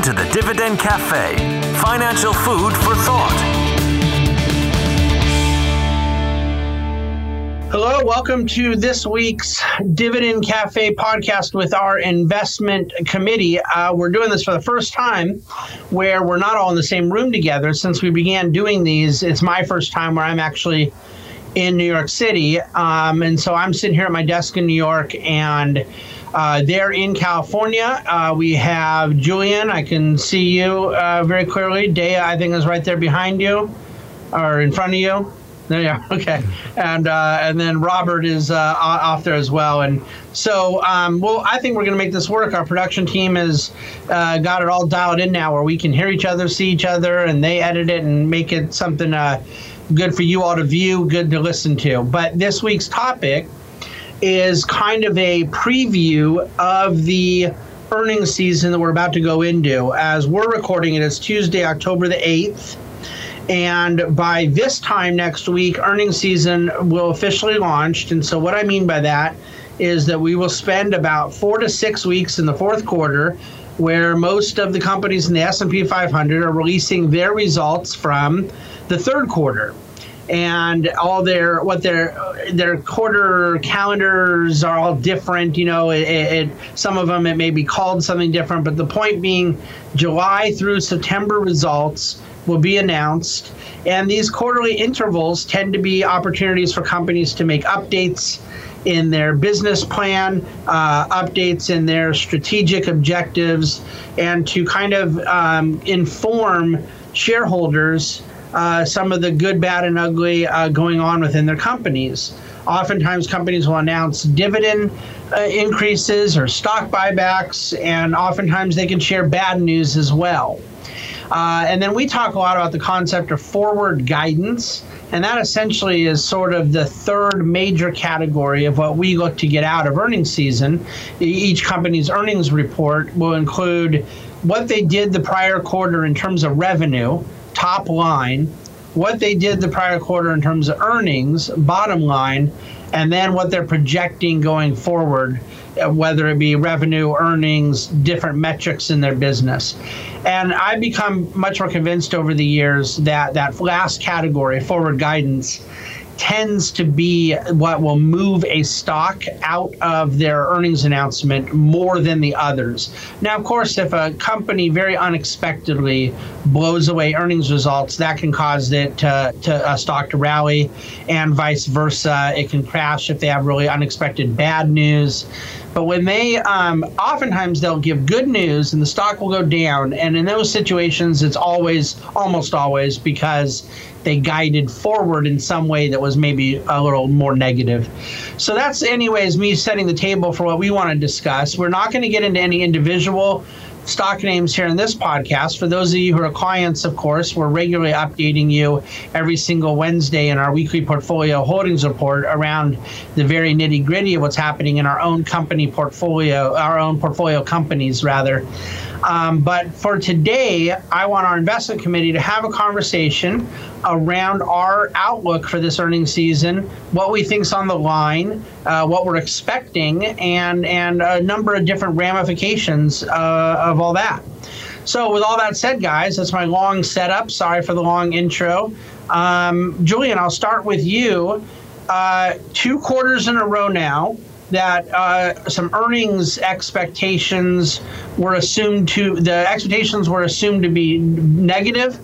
Welcome to the Dividend Cafe, financial food for thought. Hello, welcome to this week's Dividend Cafe podcast with our investment committee. Uh, we're doing this for the first time where we're not all in the same room together. Since we began doing these, it's my first time where I'm actually in New York City. Um, and so I'm sitting here at my desk in New York and uh, they're in California. Uh, we have Julian. I can see you uh, very clearly. Dea, I think, is right there behind you or in front of you. There you are. Okay, and uh, and then Robert is uh, off there as well. And so, um, well, I think we're going to make this work. Our production team has got it all dialed in now, where we can hear each other, see each other, and they edit it and make it something good for you all to view, good to listen to. But this week's topic is kind of a preview of the earnings season that we're about to go into. As we're recording it, it's Tuesday, October the 8th. And by this time next week, earnings season will officially launch. And so, what I mean by that is that we will spend about four to six weeks in the fourth quarter where most of the companies in the S&P 500 are releasing their results from the third quarter and all their what their their quarter calendars are all different. You know, it, it, some of them it may be called something different, but the point being, July through September results will be announced, and these quarterly intervals tend to be opportunities for companies to make updates in their business plan, uh, updates in their strategic objectives, and to kind of um, inform shareholders uh, some of the good, bad, and ugly uh, going on within their companies. Oftentimes, companies will announce dividend uh, increases or stock buybacks, and oftentimes they can share bad news as well. Uh, and then we talk a lot about the concept of forward guidance, and that essentially is sort of the third major category of what we look to get out of earnings season. Each company's earnings report will include what they did the prior quarter in terms of revenue top line, what they did the prior quarter in terms of earnings, bottom line, and then what they're projecting going forward, uh, whether it be revenue, earnings, different metrics in their business. And I've become much more convinced over the years that that last category, forward guidance, tends to be what will move a stock out of their earnings announcement more than the others. Now, of course, if a company very unexpectedly blows away earnings results, that can cause it to, to a stock to rally, and vice versa. It can crash if they have really unexpected bad news. But when they, um, oftentimes they'll give good news and the stock will go down. And in those situations, it's always, almost always, because they guided forward in some way that was maybe a little more negative. So that's, anyways, me setting the table for what we want to discuss. We're not going to get into any individual stock names here in this podcast. For those of you who are clients, of course, we're regularly updating you every single Wednesday in our weekly portfolio holdings report around the very nitty gritty of what's happening in our own company portfolio, our own portfolio companies, rather. Um, but for today, I want our investment committee to have a conversation around our outlook for this earnings season, what we think's on the line, uh, what we're expecting, and and a number of different ramifications uh, of all that. So, with all that said, guys, that's my long setup. Sorry for the long intro. Um, Julian, I'll start with you. Uh, two quarters in a row now that uh, some earnings expectations were assumed to the expectations were assumed to be negative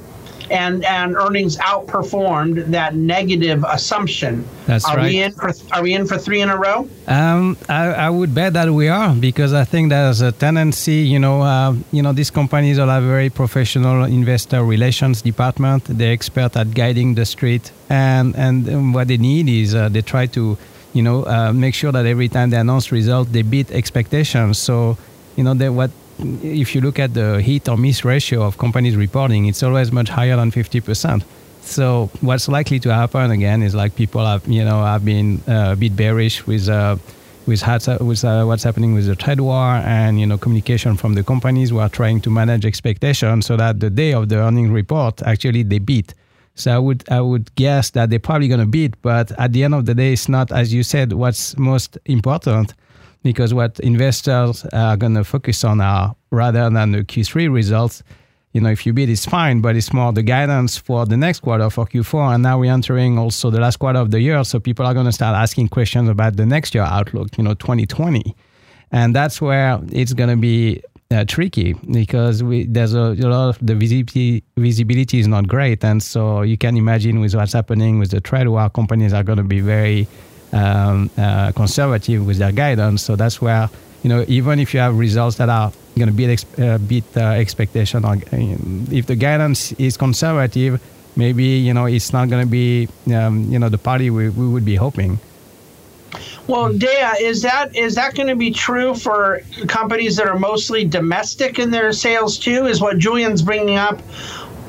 and and earnings outperformed that negative assumption. That's are right. We in for, are we in for three in a row? Um, I, I would bet that we are because I think there's a tendency, you know, uh, you know, these companies all have very professional investor relations department. They're expert at guiding the street, and and what they need is uh, they try to, you know, uh, make sure that every time they announce results, they beat expectations. So, you know, they, what if you look at the hit or miss ratio of companies reporting, it's always much higher than 50%. So what's likely to happen again is like people have, you know, have been uh, a bit bearish with uh, with, with uh, what's happening with the trade war and you know communication from the companies who are trying to manage expectations so that the day of the earnings report actually they beat. So I would I would guess that they're probably going to beat, but at the end of the day, it's not as you said. What's most important because what investors are going to focus on are rather than the Q3 results. You know, if you beat, it's fine, but it's more the guidance for the next quarter for Q4. And now we're entering also the last quarter of the year, so people are going to start asking questions about the next year outlook. You know, 2020, and that's where it's going to be uh, tricky because we, there's a, a, lot of the visibility visibility is not great, and so you can imagine with what's happening with the trade war, companies are going to be very um, uh, conservative with their guidance. So that's where you know even if you have results that are going to beat ex- uh, beat uh, expectation, or if the guidance is conservative, maybe you know it's not going to be um, you know the party we, we would be hoping. Well, Dea, is that is that going to be true for companies that are mostly domestic in their sales too? Is what Julian's bringing up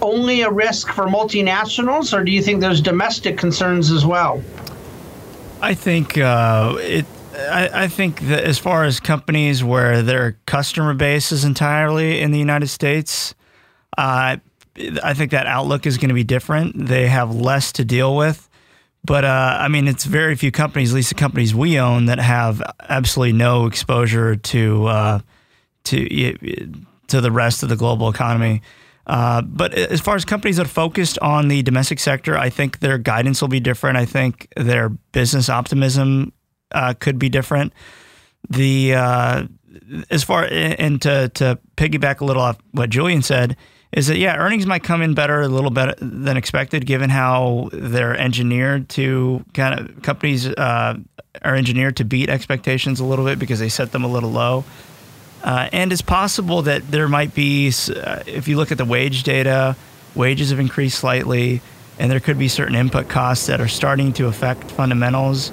only a risk for multinationals, or do you think there's domestic concerns as well? I think uh, it. I, I, think that as far as companies where their customer base is entirely in the United States, uh, I think that outlook is going to be different. They have less to deal with but uh, I mean, it's very few companies, at least the companies we own, that have absolutely no exposure to uh, to to the rest of the global economy. Uh, but as far as companies that are focused on the domestic sector, I think their guidance will be different. I think their business optimism uh, could be different. The uh, as far and to to piggyback a little off what Julian said is that yeah, earnings might come in better a little better than expected, given how they're engineered to kind of companies uh, are engineered to beat expectations a little bit because they set them a little low. Uh, and it's possible that there might be, uh, if you look at the wage data, wages have increased slightly, and there could be certain input costs that are starting to affect fundamentals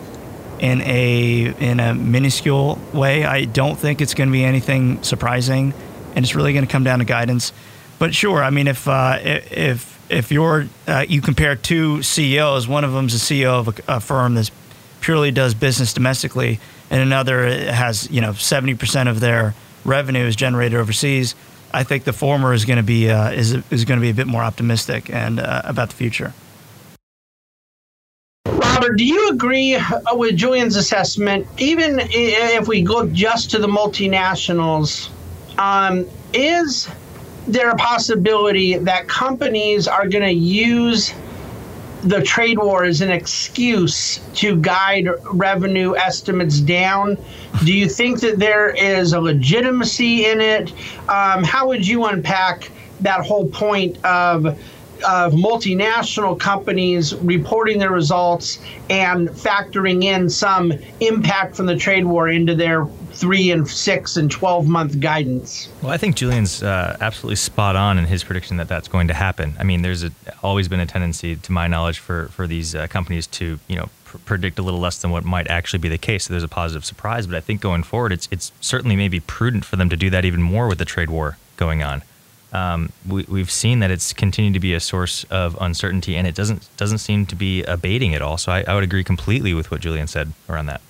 in a in a minuscule way. I don't think it's going to be anything surprising, and it's really going to come down to guidance but sure, I mean, if uh, if if you're uh, you compare two CEOs, one of them's a CEO of a, a firm that purely does business domestically, and another has you know seventy percent of their revenue is generated overseas. I think the former is going to be uh, is is going to be a bit more optimistic and uh, about the future. Robert, do you agree uh, with Julian's assessment? Even if we look just to the multinationals, um, is there a possibility that companies are going to use the trade war is an excuse to guide revenue estimates down? Do you think that there is a legitimacy in it? Um, how would you unpack that whole point of? Of multinational companies reporting their results and factoring in some impact from the trade war into their three and six and 12 month guidance. Well, I think Julian's uh, absolutely spot on in his prediction that that's going to happen. I mean, there's a, always been a tendency, to my knowledge, for, for these uh, companies to, you know, pr- predict a little less than what might actually be the case. So there's a positive surprise. But I think going forward, it's, it's certainly maybe prudent for them to do that even more with the trade war going on. Um, we, we've seen that it's continued to be a source of uncertainty, and it doesn't doesn't seem to be abating at all. So I, I would agree completely with what Julian said around that.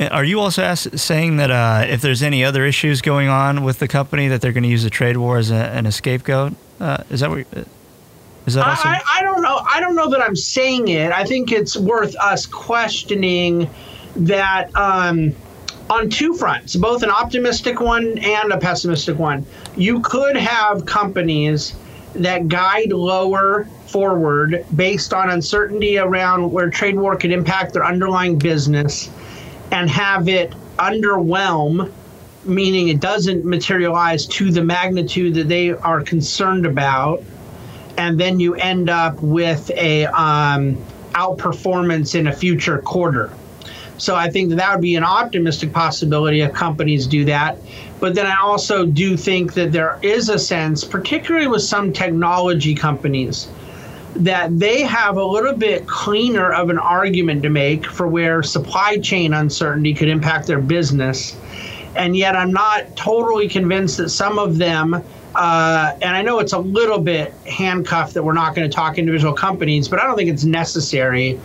Are you also ask, saying that uh, if there's any other issues going on with the company, that they're going to use the trade war as a, an scapegoat? Uh, is that what? Is that also? I, I don't know. I don't know that I'm saying it. I think it's worth us questioning that um, on two fronts, both an optimistic one and a pessimistic one. You could have companies that guide lower forward based on uncertainty around where trade war could impact their underlying business and have it underwhelm, meaning it doesn't materialize to the magnitude that they are concerned about, and then you end up with a um, outperformance in a future quarter. So I think that, that would be an optimistic possibility if companies do that. But then I also do think that there is a sense, particularly with some technology companies, that they have a little bit cleaner of an argument to make for where supply chain uncertainty could impact their business. And yet, I'm not totally convinced that some of them, uh, and I know it's a little bit handcuffed that we're not going to talk individual companies, but I don't think it's necessary.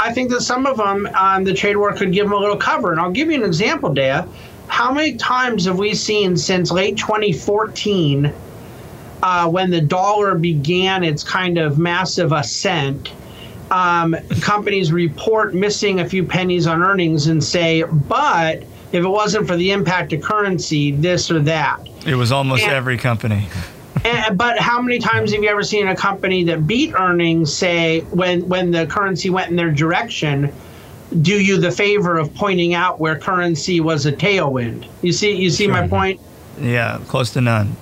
I think that some of them, um, the trade war could give them a little cover. And I'll give you an example, Dea. How many times have we seen since late 2014? Uh, when the dollar began its kind of massive ascent, um, companies report missing a few pennies on earnings and say, but if it wasn't for the impact of currency, this or that. It was almost And- every company. And, but how many times have you ever seen a company that beat earnings say when when the currency went in their direction, do you the favor of pointing out where currency was a tailwind? You see, you see my point. Yeah, close to none.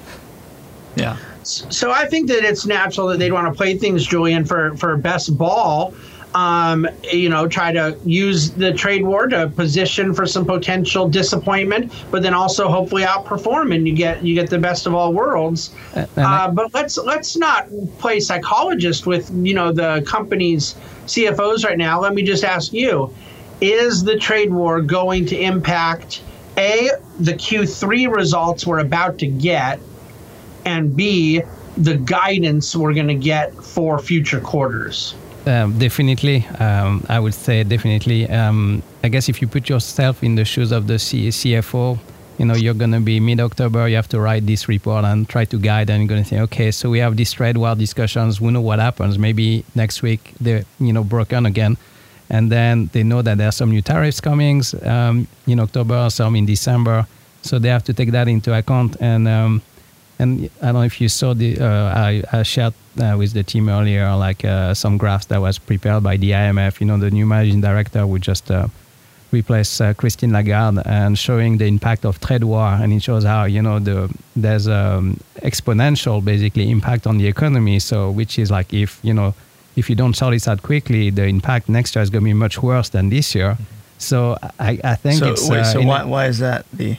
Yeah. So I think that it's natural that they'd want to play things, Julian, for for best ball. Um, you know, try to use the trade war to position for some potential disappointment, but then also hopefully outperform, and you get you get the best of all worlds. I- Uh, but let's let's not play psychologist with you know the company's CFOs right now. Let me just ask you: Is the trade war going to impact a the Q3 results we're about to get, and b the guidance we're going to get for future quarters? Um, definitely, um, I would say definitely. Um, I guess if you put yourself in the shoes of the C- CFO, you know you're going to be mid-October. You have to write this report and try to guide, and you're going to say, okay, so we have these trade war discussions. We know what happens. Maybe next week they're you know broken again, and then they know that there are some new tariffs coming um, in October, some in December. So they have to take that into account and. And I don't know if you saw the uh, I, I shared uh, with the team earlier like uh, some graphs that was prepared by the IMF. You know, the new managing director would just uh, replace uh, Christine Lagarde and showing the impact of trade war, and it shows how you know the there's um, exponential basically impact on the economy. So which is like if you know if you don't sort this out quickly, the impact next year is going to be much worse than this year. So I, I think So it's wait, uh, so in a- why, why is that the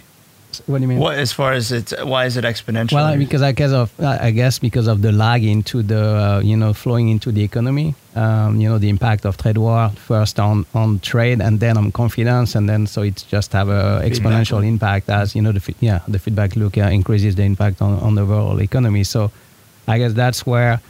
what do you mean? what as far as it's why is it exponential? Well, because I guess of I guess because of the lag into the uh, you know flowing into the economy, um, you know the impact of trade war first on on trade and then on confidence, and then so it's just have a exponential impact as you know the yeah the feedback loop uh, increases the impact on on the overall economy. So I guess that's where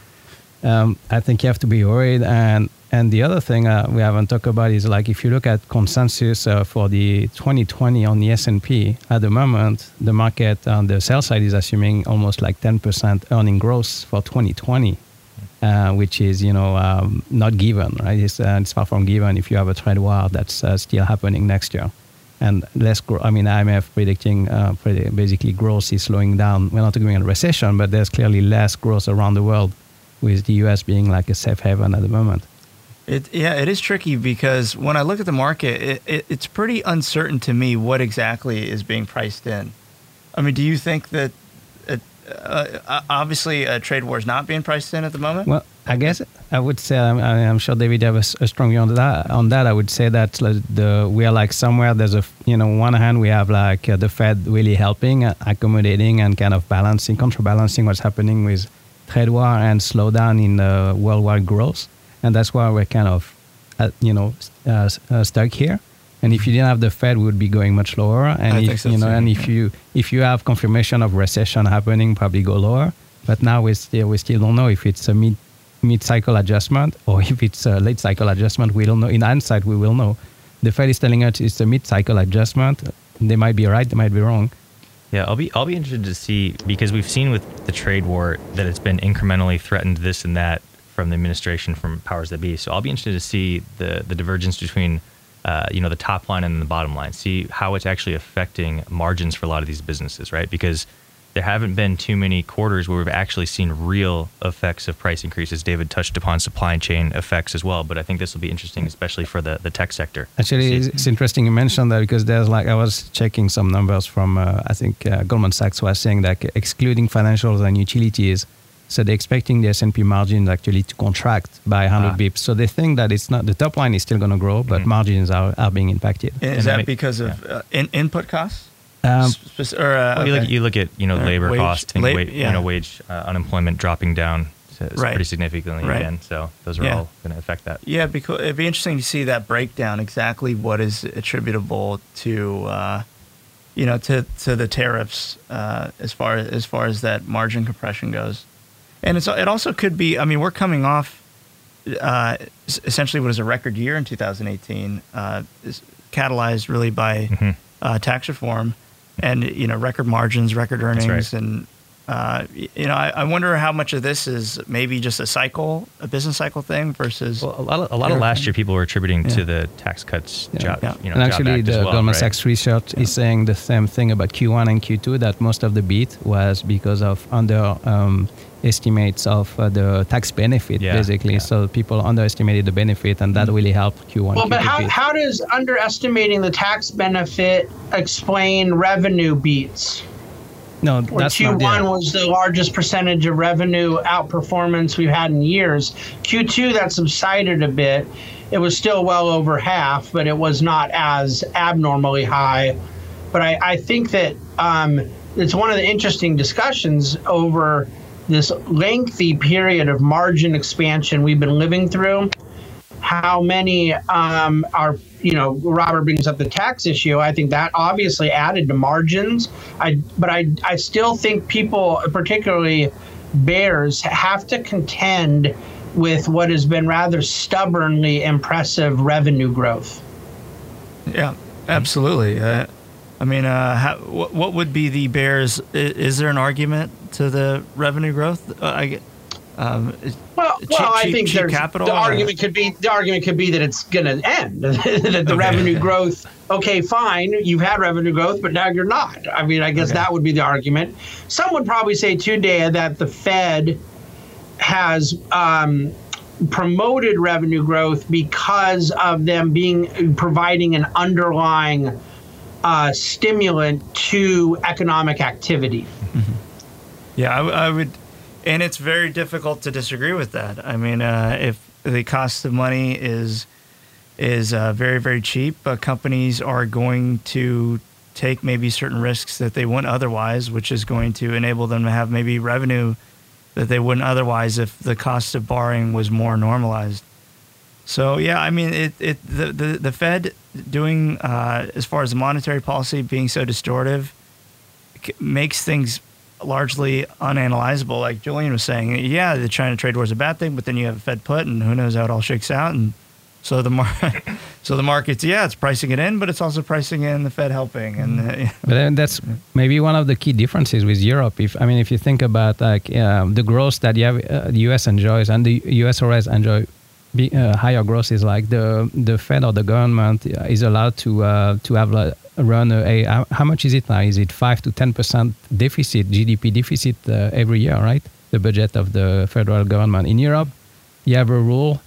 um, I think you have to be worried. And and the other thing uh, we haven't talked about is like if you look at consensus uh, for the 2020 on the S&P at the moment, the market on the sell side is assuming almost like 10% earning growth for 2020. Uh, which is you know um, not given, right? It's, uh, it's far from given if you have a trade war that's uh, still happening next year, and less. Gro- I mean, IMF predicting uh, basically growth is slowing down. We're not talking about recession, but there's clearly less growth around the world, with the U.S. being like a safe haven at the moment. It, yeah, it is tricky because when I look at the market, it, it, it's pretty uncertain to me what exactly is being priced in. I mean, do you think that uh, uh, obviously a trade war is not being priced in at the moment? Well, I guess I would say I'm, I'm sure David have a strong view on that. On that, I would say that the we are like somewhere there's a you know one hand we have like uh, the Fed really helping, uh, accommodating, and kind of balancing, counterbalancing what's happening with trade war and slowdown in uh, worldwide growth, and that's why we're kind of uh, you know uh, uh, stuck here. And if you didn't have the Fed, we would be going much lower. And I if so you know, too. and if you if you have confirmation of recession happening, probably go lower. But now we still we still don't know if it's a mid mid cycle adjustment or if it's a late cycle adjustment. We don't know. In hindsight, we will know. The Fed is telling us it's a mid cycle adjustment. They might be right. They might be wrong. Yeah, I'll be I'll be interested to see because we've seen with the trade war that it's been incrementally threatened this and that from the administration from powers that be. So I'll be interested to see the the divergence between uh, you know the top line and the bottom line. See how it's actually affecting margins for a lot of these businesses, right? Because there haven't been too many quarters where we've actually seen real effects of price increases. David touched upon supply chain effects as well, but I think this will be interesting, especially for the, the tech sector. Actually, it's, it's interesting you mentioned that because there's like I was checking some numbers from uh, I think uh, Goldman Sachs was saying that excluding financials and utilities, so they're expecting the S&P margins actually to contract by 100 Ah. bips. So they think that it's not the top line is still going to grow, but Mhm. margins are, are being impacted. is and that that make- because of uh, in, input costs? Um, Spec- or, uh, Well, you, look, you look at you know Or labor wage- costs, and lab- wage, yeah. you know wage uh, unemployment dropping down s- Right. pretty significantly Right. again. So those are Yeah. all going to affect that. Yeah, because it'd be interesting to see that breakdown exactly what is attributable to, uh, you know, to, to the tariffs uh, as far as far as that margin compression goes, and it's it also could be. I mean, we're coming off uh, s- essentially what is a record year in 2018, uh, catalyzed really by Mhm. uh, tax reform, and you know, record margins, record earnings, right. and Uh, you know, I, I, wonder how much of this is maybe just a cycle, a business cycle thing versus. Well, a lot of, a lot of last year, people were attributing yeah. to the tax cuts. Yeah. Job, yeah. You know, and actually, the well, Goldman right? Sachs research is saying the same thing about Q1 and Q2 that most of the beat was because of under um, estimates of uh, the tax benefit, basically. So people underestimated the benefit, and that mm-hmm. really helped Q1. Well, but Q2 how, beat. how does underestimating the tax benefit explain revenue beats? No, that's Q1 not, yeah. was the largest percentage of revenue outperformance we've had in years. Q2 that subsided a bit. It was still well over half, but it was not as abnormally high. But I, I think that um, it's one of the interesting discussions over this lengthy period of margin expansion we've been living through. How many um, are you know, Robert brings up the tax issue. I think that obviously added to margins. I, but I, I still think people, particularly bears, have to contend with what has been rather stubbornly impressive revenue growth. Yeah, absolutely. Uh, I mean, uh, how, what, what would be the bears? Is, is, there an argument to the revenue growth? Uh, I, um, well, cheap, well, I cheap, think cheap capital. The or? argument could be the argument could be that it's going to end. that the okay. revenue growth. Okay, fine. You've had revenue growth, but now you're not. I mean, I guess okay. that would be the argument. Some would probably say today that the Fed has um, promoted revenue growth because of them being providing an underlying uh, stimulant to economic activity. Mm-hmm. Yeah, I, I would and it's very difficult to disagree with that. I mean, uh, if the cost of money is is uh, very very cheap, companies are going to take maybe certain risks that they wouldn't otherwise, which is going to enable them to have maybe revenue that they wouldn't otherwise if the cost of borrowing was more normalized. So yeah, I mean, it, it the, the the Fed doing uh, as far as monetary policy being so distortive makes things largely unanalyzable. Like Julian was saying, yeah, the China trade war is a bad thing, but then you have a Fed put, and who knows how it all shakes out. And so the mar- so the markets, yeah, it's pricing it in, but it's also pricing in the Fed helping. And uh, but then that's maybe one of the key differences with Europe. If I mean, if you think about like um, the growth that you have, uh, the U.S. enjoys, and the U.S. always enjoy. Be, uh, higher growth is like the the Fed or the government is allowed to uh, to have like run a, a, how much is it now? Is it five to ten percent deficit, GDP deficit uh, every year, right? The budget of the federal government in Europe, you have a rule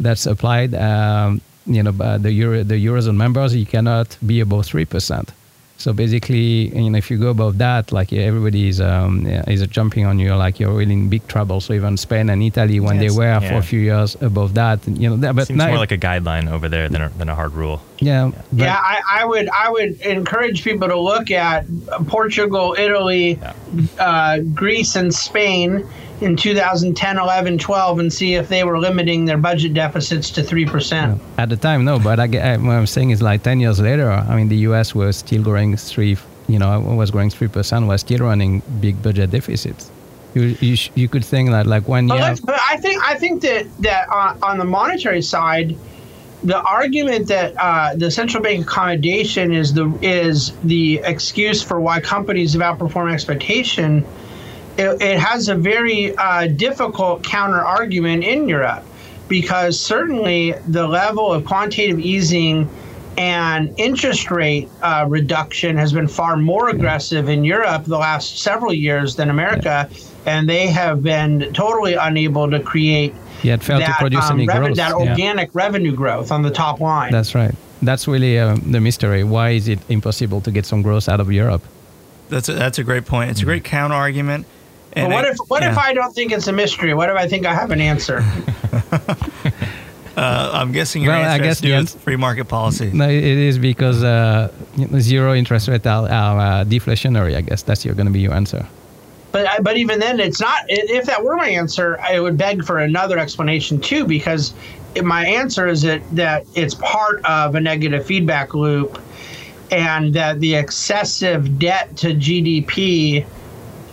that's applied. Um, you know, by the Euro, the eurozone members, you cannot be above three percent. So basically, you know, if you go above that, like everybody is um, is jumping on you, like you're really in big trouble. So even Spain and Italy, when yes, they were yeah. for a few years above that, you know, that, but seems now, more like a guideline over there than a, than a hard rule. Yeah, yeah. I, I, would I would encourage people to look at Portugal, Italy, yeah. uh, Greece, and Spain in 2010, 11, 12 and see if they were limiting their budget deficits to 3%. At the time, no, but I, I, what I'm saying is like 10 years later, I mean, the US was still growing 3, you know, was growing 3%, was still running big budget deficits. You, you, you could think that like when you but, but I think I think that that on, on the monetary side, the argument that uh, the central bank accommodation is the is the excuse for why companies have outperformed expectation it, it has a very uh, difficult counter argument in Europe because certainly the level of quantitative easing and interest rate uh, reduction has been far more aggressive in Europe the last several years than America, and they have been totally unable to create yeah, it failed that, to produce um, any revenue, growth. that organic yeah. revenue growth on the top line. That's right. That's really uh, the mystery. Why is it impossible to get some growth out of Europe? That's a, that's a great point. It's a great counter argument. And what if what yeah. if I don't think it's a mystery? What if I think I have an answer? Uh, I'm guessing your well, answer I guess has to free market policy. No, it is because uh, zero interest rate are, are uh, deflationary. I guess that's going to be your answer. But but even then, it's not. If that were my answer, I would beg for another explanation too, because my answer is that that it's part of a negative feedback loop, and that the excessive debt to GDP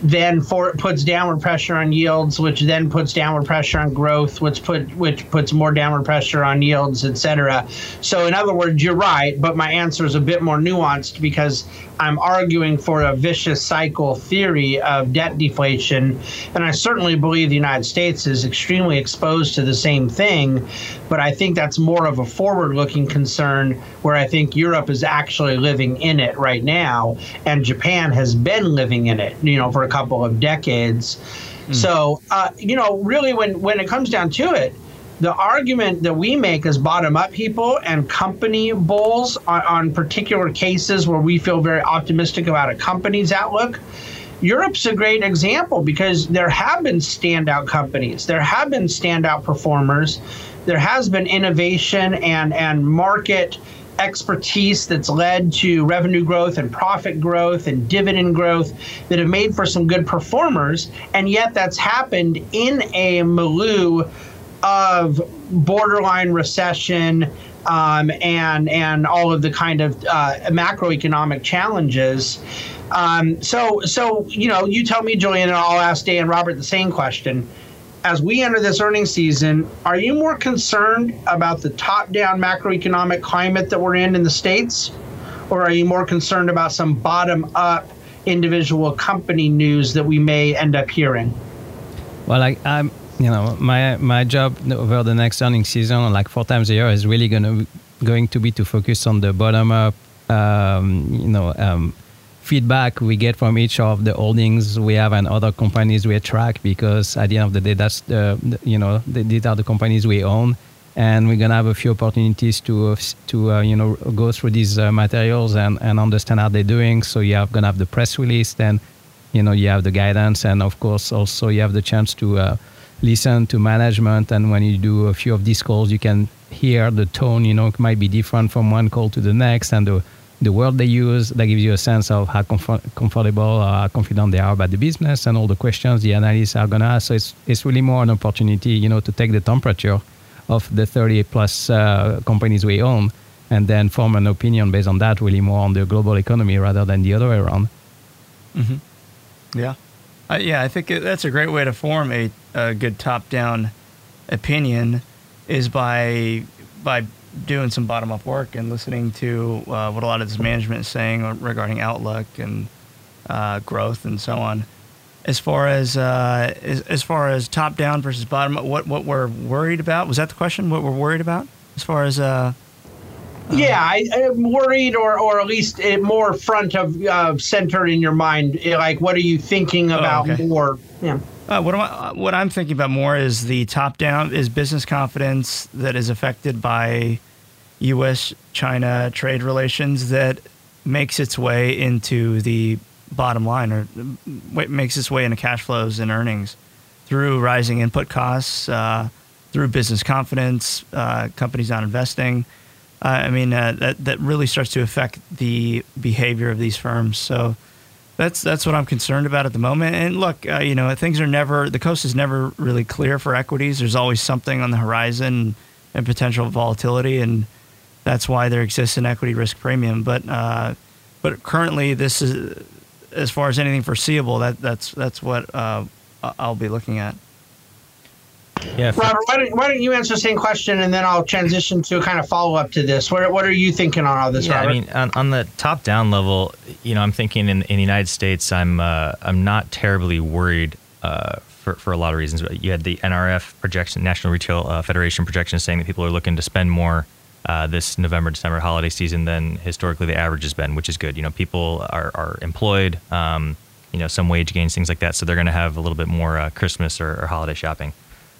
then for puts downward pressure on yields, which then puts downward pressure on growth, which put which puts more downward pressure on yields, et cetera. So in other words, you're right, but my answer is a bit more nuanced because I'm arguing for a vicious cycle theory of debt deflation. And I certainly believe the United States is extremely exposed to the same thing. But I think that's more of a forward looking concern where I think Europe is actually living in it right now. And Japan has been living in it, you know, for a couple of decades. Mm. So, uh, you know, really, when, when it comes down to it, the argument that we make as bottom up people and company bulls on, on, particular cases where we feel very optimistic about a company's outlook. Europe's a great example because there have been standout companies, there have been standout performers, there has been innovation and, and market expertise that's led to revenue growth and profit growth and dividend growth that have made for some good performers. And yet that's happened in a milieu of borderline recession um, and and all of the kind of uh, macroeconomic challenges. Um, so so you know, you tell me, Julian, and I'll ask Dan and Robert the same question. As we enter this earnings season, are you more concerned about the top-down macroeconomic climate that we're in in the states, or are you more concerned about some bottom-up individual company news that we may end up hearing? Well, I, I'm you know, my my job over the next earnings season, like four times a year, is really to going to be to focus on the bottom up, um, you know, um, feedback we get from each of the holdings we have and other companies we track. Because at the end of the day, that's the, you know the, these are the companies we own, and we're gonna have a few opportunities to to uh, you know go through these uh, materials and and understand how they're doing. So you have gonna have the press release, then you know you have the guidance, and of course also you have the chance to uh, listen to management and when you do a few of these calls you can hear the tone you know it might be different from one call to the next and the the word they use that gives you a sense of how comfort, comfortable or how confident they are about the business and all the questions the analysts are going to ask. So it's, it's really more an opportunity you know to take the temperature of the 30 plus uh, companies we own and then form an opinion based on that really more on the global economy rather than the other way around. Mm-hmm. yeah uh, yeah, I think that's a great way to form a, a good top-down opinion is by by doing some bottom-up work and listening to uh, what a lot of this management is saying regarding outlook and uh, growth and so on. As far as, uh, as as far as top-down versus bottom, what what we're worried about was that the question? What we're worried about as far as uh, yeah, I, am worried, or or at least more front of uh, center in your mind. Like, what are you thinking oh, about oh, okay. more? Yeah. Uh, what am I, what I'm thinking about more is the top down is business confidence that is affected by U.S. China trade relations that makes its way into the bottom line or makes its way into cash flows and earnings through rising input costs, uh, through business confidence, uh, companies not investing uh, I mean, uh, that that really starts to affect the behavior of these firms. So that's that's what I'm concerned about at the moment. And look, uh, you know, things are never the coast is never really clear for equities. There's always something on the horizon and potential volatility, and that's why there exists an equity risk premium. But uh, but currently, this is as far as anything foreseeable. That that's that's what uh, I'll be looking at. Yeah, Robert, why don't, why don't you answer the same question and then I'll transition to a kind of follow up to this. What, what are you thinking on all this, yeah, Robert? I mean, on, on, the top down level, you know, I'm thinking in, in the United States, I'm uh, I'm not terribly worried uh, for, for a lot of reasons. You had the NRF projection, National Retail uh, Federation projection, saying that people are looking to spend more uh, this November December holiday season than historically the average has been, which is good. You know, people are, are employed. Um, you know, some wage gains, things like that. So they're going to have a little bit more uh, Christmas or, or holiday shopping.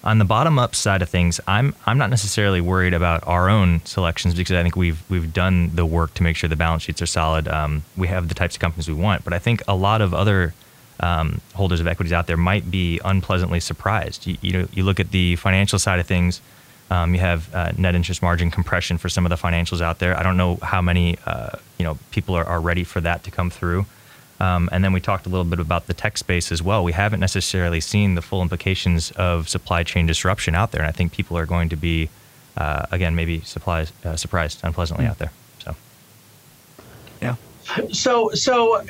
On the bottom up side of things, I'm I'm not necessarily worried about our own selections because I think we've we've done the work to make sure the balance sheets are solid. Um, we have the types of companies we want, but I think a lot of other um, holders of equities out there might be unpleasantly surprised. You, you know, you look at the financial side of things. Um, you have uh, net interest margin compression for some of the financials out there. I don't know how many uh, you know people are, are ready for that to come through. Um, and then we talked a little bit about the tech space as well. We haven't necessarily seen the full implications of supply chain disruption out there, and I think people are going to be, uh, again, maybe surprised, uh, surprised unpleasantly out there. So, yeah. So, so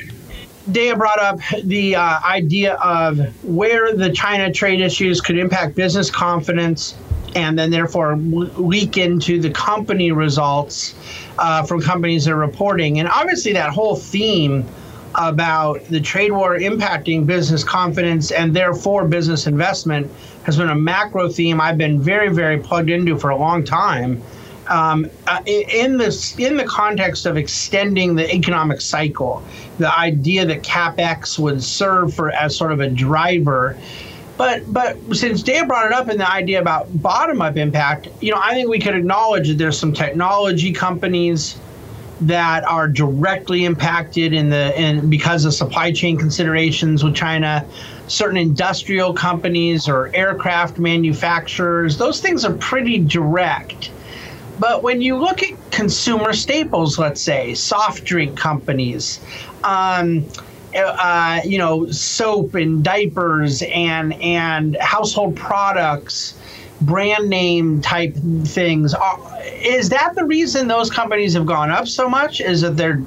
Dea brought up the uh, idea of where the China trade issues could impact business confidence and then therefore leak into the company results uh, from companies that are reporting. And obviously, that whole theme about the trade war impacting business confidence and therefore business investment has been a macro theme I've been very, very plugged into for a long time. Um, uh, in this, in the context of extending the economic cycle, the idea that capex would serve for as sort of a driver but but since Dave brought it up in the idea about bottom up impact, you know, I think we could acknowledge that there's some technology companies that are directly impacted in the in because of supply chain considerations with China, certain industrial companies or aircraft manufacturers, those things are pretty direct. But when you look at consumer staples, let's say soft drink companies, um, uh, you know, soap and diapers and and household products, brand name type things. Is that the reason those companies have gone up so much? Is that they're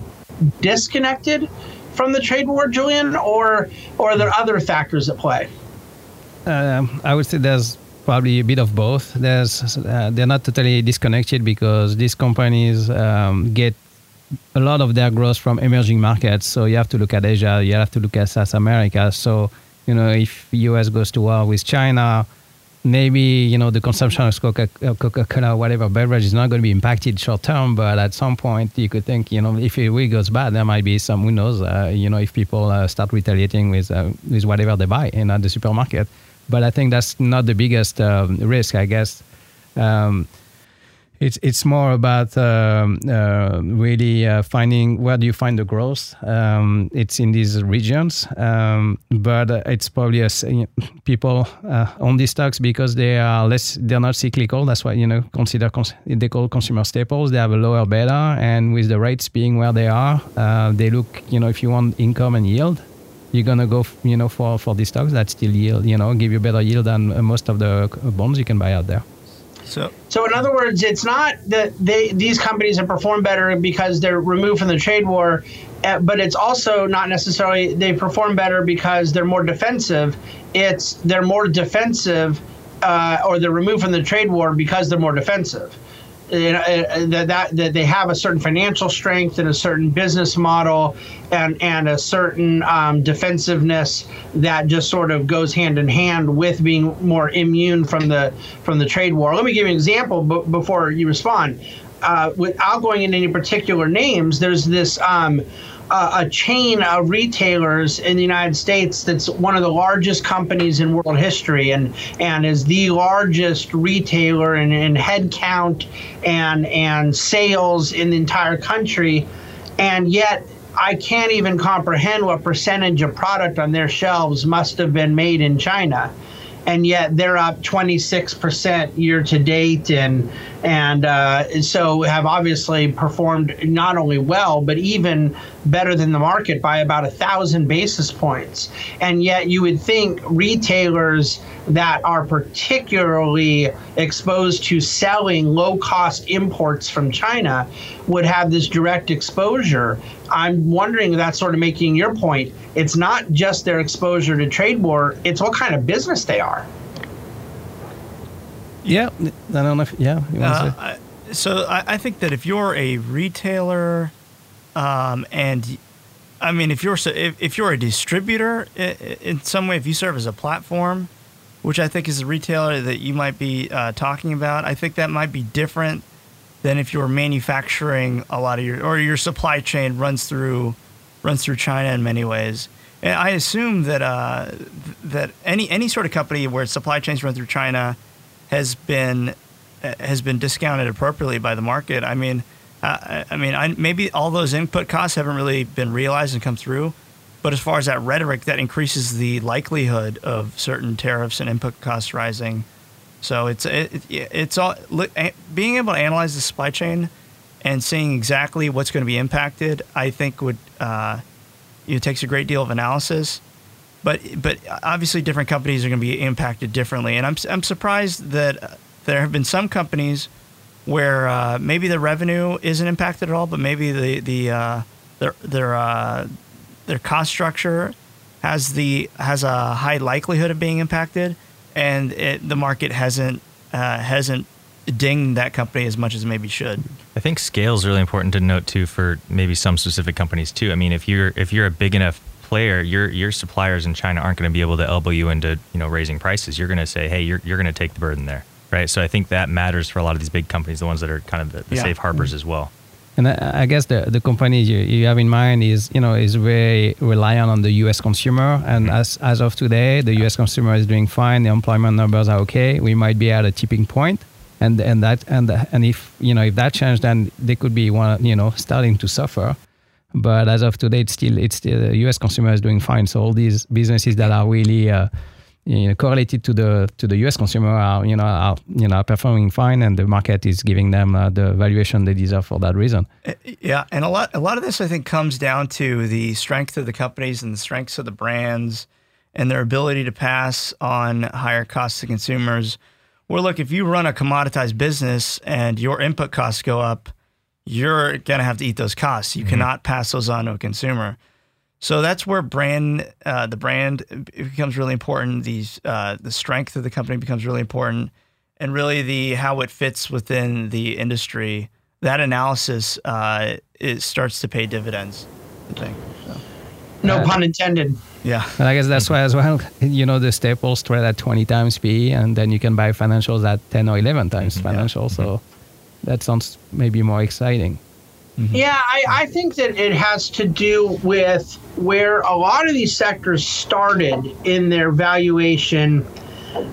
disconnected from the trade war, Julian, or or are there other factors at play? Um, I would say there's probably a bit of both. There's uh, they're not totally disconnected because these companies um, get a lot of their growth from emerging markets. So you have to look at Asia, you have to look at South America. So, you know, if US goes to war with China, maybe, you know, the consumption of Coca-Cola, whatever beverage is not going to be impacted short term, but at some point you could think, you know, if it really goes bad, there might be some, who knows, uh, you know, if people uh, start retaliating with, uh, with whatever they buy in at the supermarket. But I think that's not the biggest um, risk, I guess. Um, it's it's more about um, uh, really uh, finding where do you find the growth. Um, it's in these regions, um, but uh, it's probably a, people uh, own these stocks because they are less. They're not cyclical. That's why you know consider cons- they call consumer staples. They have a lower beta, and with the rates being where they are, uh, they look. You know, if you want income and yield, you're gonna go, you know, for for these stocks that still yield. You know, give you better yield than most of the bonds you can buy out there. So, so in other words, it's not that they these companies have performed better because they're removed from the trade war, eh, but it's also not necessarily they perform better because they're more defensive. It's they're more defensive, uh, or they're removed from the trade war because they're more defensive you know, uh, that, that that they have a certain financial strength and a certain business model and and a certain um, defensiveness that just sort of goes hand in hand with being more immune from the from the trade war. Let me give you an example b- before you respond. Uh, without going into any particular names, there's this um, a chain of retailers in the United States that's one of the largest companies in world history and and is the largest retailer in, in head count and and sales in the entire country. And yet I can't even comprehend what percentage of product on their shelves must have been made in China. And yet they're up 26% year to date and and uh, so have obviously performed not only well but even better than the market by about a thousand basis points and yet you would think retailers that are particularly exposed to selling low cost imports from China would have this direct exposure I'm wondering that's sort of making your point. It's not just their exposure to trade war, it's what kind of business they are. Yeah, I don't know if, yeah. Uh, I, so I, I, think that if you're a retailer, um, and I mean, if you're if, if you're a distributor in some way, if you serve as a platform, which I think is a retailer that you might be uh, talking about, I think that might be different than if you're manufacturing a lot of your or your supply chain runs through runs through China in many ways. And I assume that uh, that any any sort of company where supply chains run through China has been has been discounted appropriately by the market. I mean, uh, I mean, I, maybe all those input costs haven't really been realized and come through. But as far as that rhetoric, that increases the likelihood of certain tariffs and input costs rising so it's it, it's all being able to analyze the supply chain and seeing exactly what's going to be impacted. I think would uh, it takes a great deal of analysis, but but obviously different companies are going to be impacted differently. And I'm I'm surprised that there have been some companies where uh, maybe the revenue isn't impacted at all, but maybe the the uh, their their uh, their cost structure has the has a high likelihood of being impacted and it, the market hasn't uh, hasn't dinged that company as much as maybe should. I think scale is really important to note too for maybe some specific companies too. I mean, if you're if you're a big enough player, your your suppliers in China aren't going to be able to elbow you into you know raising prices. You're going to say, hey, you're you're going to take the burden there, right? So I think that matters for a lot of these big companies, the ones that are kind of the, the Yeah. safe harbors as well. And I I guess the, the company you, you have in mind is you know is very reliant on the U.S. consumer, and as as of today, the U.S. consumer is doing fine. The employment numbers are okay. We might be at a tipping point, and and that and and if you know if that changed, then they could be one you know starting to suffer. But as of today, it's still it's still, the U.S. consumer is doing fine. So all these businesses that are really uh, you know, correlated to the to the U.S. consumer are you know are you know are performing fine, and the market is giving them uh, the valuation they deserve for that reason. Yeah, and a lot a lot of this I think comes down to the strength of the companies and the strengths of the brands and their ability to pass on higher costs to consumers. Well, look, if you run a commoditized business and your input costs go up, you're gonna have to eat those costs. You cannot pass those on to a consumer. So that's where brand, uh, the brand becomes really important. These, uh, the strength of the company becomes really important, and really the how it fits within the industry. That analysis uh, it starts to pay dividends. I think. So, No Uh, pun intended. yeah. And I guess that's why as well, you know, the staples trade at 20 times PE, and then you can buy financials at 10 or 11 times financials. So that sounds maybe more exciting. Yeah, I, I think that it has to do with where a lot of these sectors started in their valuation,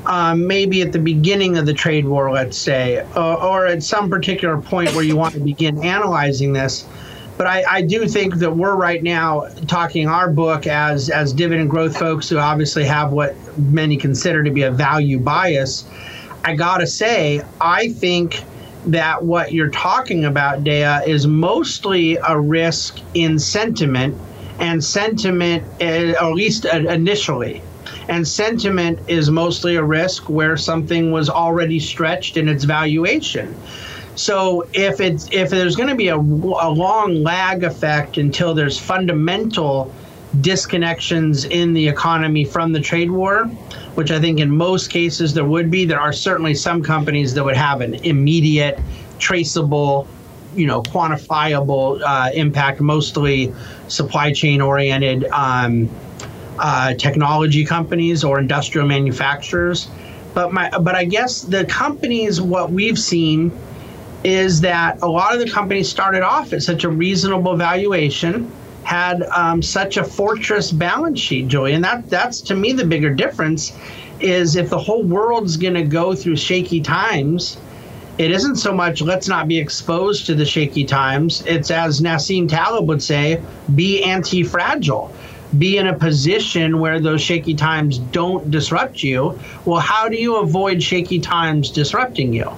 um, maybe at the beginning of the trade war, let's say, or, or at some particular point where you want to begin analyzing this. But I, I do think that we're right now talking our book as as dividend growth folks who obviously have what many consider to be a value bias. I gotta say, I think that what you're talking about, Dea, is mostly a risk in sentiment, and sentiment, at least initially. And sentiment is mostly a risk where something was already stretched in its valuation. So if it's if there's going to be a, a long lag effect until there's fundamental disconnections in the economy from the trade war, which I think in most cases there would be. There are certainly some companies that would have an immediate, traceable, you know, quantifiable uh, impact, mostly supply chain oriented um, uh, technology companies or industrial manufacturers. But my, but I guess the companies, what we've seen is that a lot of the companies started off at such a reasonable valuation, had um, such a fortress balance sheet, Joey, and that that's to me the bigger difference is if the whole world's going to go through shaky times. It isn't so much let's not be exposed to the shaky times. It's as Nassim Taleb would say, be anti-fragile. Be in a position where those shaky times don't disrupt you. Well, how do you avoid shaky times disrupting you?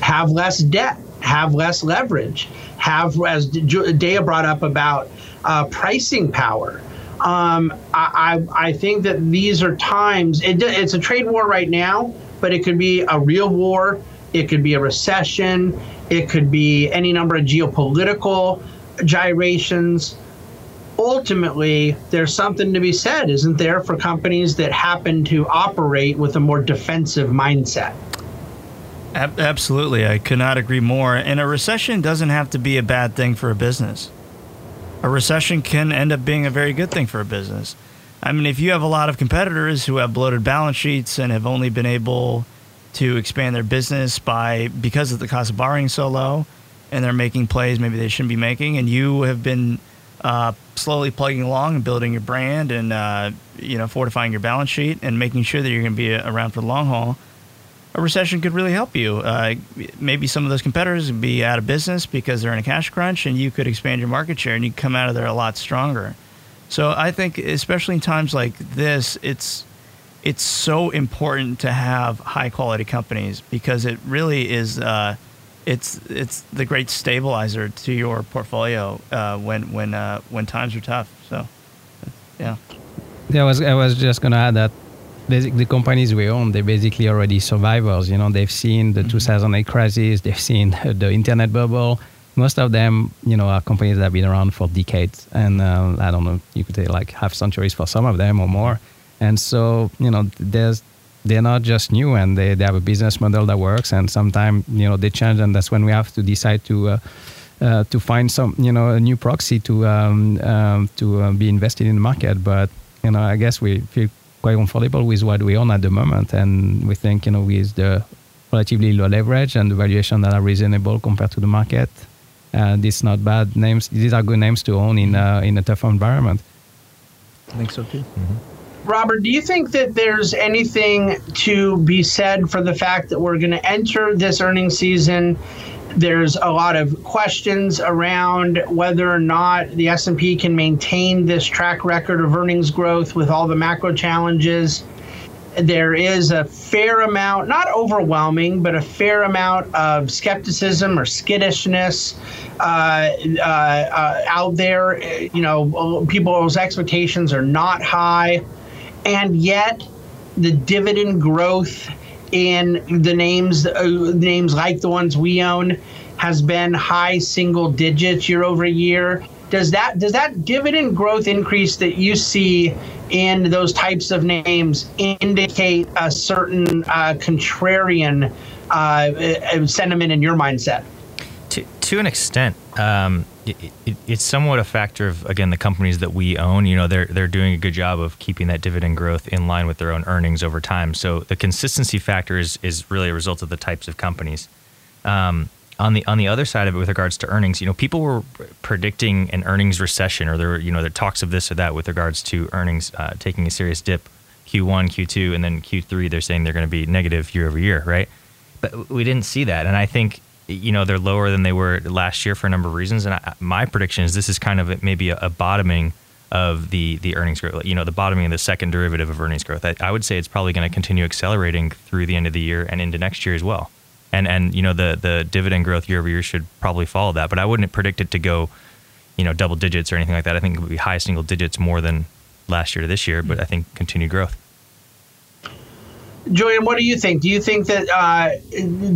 have less debt, have less leverage, have, as Dea brought up about uh, pricing power. Um, I, I, I think that these are times, it, it's a trade war right now, but it could be a real war, it could be a recession, it could be any number of geopolitical gyrations. Ultimately, there's something to be said, isn't there, for companies that happen to operate with a more defensive mindset? Absolutely, I could not agree more. And a recession doesn't have to be a bad thing for a business. A recession can end up being a very good thing for a business. I mean, if you have a lot of competitors who have bloated balance sheets and have only been able to expand their business by because of the cost of borrowing so low, and they're making plays maybe they shouldn't be making, and you have been uh, slowly plugging along and building your brand and uh, you know fortifying your balance sheet and making sure that you're going to be around for the long haul a recession could really help you. Uh, maybe some of those competitors would be out of business because they're in a cash crunch, and you could expand your market share and you come out of there a lot stronger. So I think, especially in times like this, it's it's so important to have high quality companies because it really is. Uh, it's it's the great stabilizer to your portfolio uh, when when uh, when times are tough. So, yeah. Yeah, I was I was just gonna add that the companies we own, they're basically already survivors. You know, they've seen the 2008 crisis, they've seen the internet bubble. Most of them, you know, are companies that have been around for decades, and uh, I don't know, you could say like half centuries for some of them or more. And so, you know, there's they're not just new and they, they have a business model that works. And sometimes you know they change and that's when we have to decide to uh, uh, to find some you know a new proxy to um, um, to uh, be invested in the market. But you know I guess we feel quite comfortable with what we own at the moment. And we think you know with the relatively low leverage and the valuation that are reasonable compared to the market uh, these not bad names. These are good names to own in uh, in a tough environment. I think so too. Mm-hmm. Robert, do you think that there's anything to be said for the fact that we're going to enter this earnings season? There's a lot of questions around whether or not the S&P can maintain this track record of earnings growth with all the macro challenges there is a fair amount, not overwhelming, but a fair amount of skepticism or skittishness uh, uh, uh, out there. You know, people's expectations are not high, and yet the dividend growth in the names, uh, names like the ones we own, has been high single digits year over year does that does that dividend growth increase that you see in those types of names indicate a certain uh, contrarian uh, uh, sentiment in your mindset? To, to an extent, um, it, it, it's somewhat a factor of again the companies that we own. You know, they're they're doing a good job of keeping that dividend growth in line with their own earnings over time. So the consistency factor is is really a result of the types of companies. Um, on the on the other side of it, with regards to earnings, you know, people were predicting an earnings recession, or there were you know there talks of this or that with regards to earnings uh, taking a serious dip, Q1, Q2, and then Q3. They're saying they're going to be negative year over year, right? But we didn't see that, and I think you know they're lower than they were last year for a number of reasons. And I, my prediction is this is kind of maybe a, a, bottoming of the the earnings growth. You know, the bottoming of the second derivative of earnings growth. I, I would say it's probably going to continue accelerating through the end of the year and into next year as well and and you know the the dividend growth year over year should probably follow that. But I wouldn't predict it to go, you know, double digits or anything like that. I think it would be high single digits more than last year to this year, but hmm. I think continued growth. Julian, what do you think? Do you think that uh,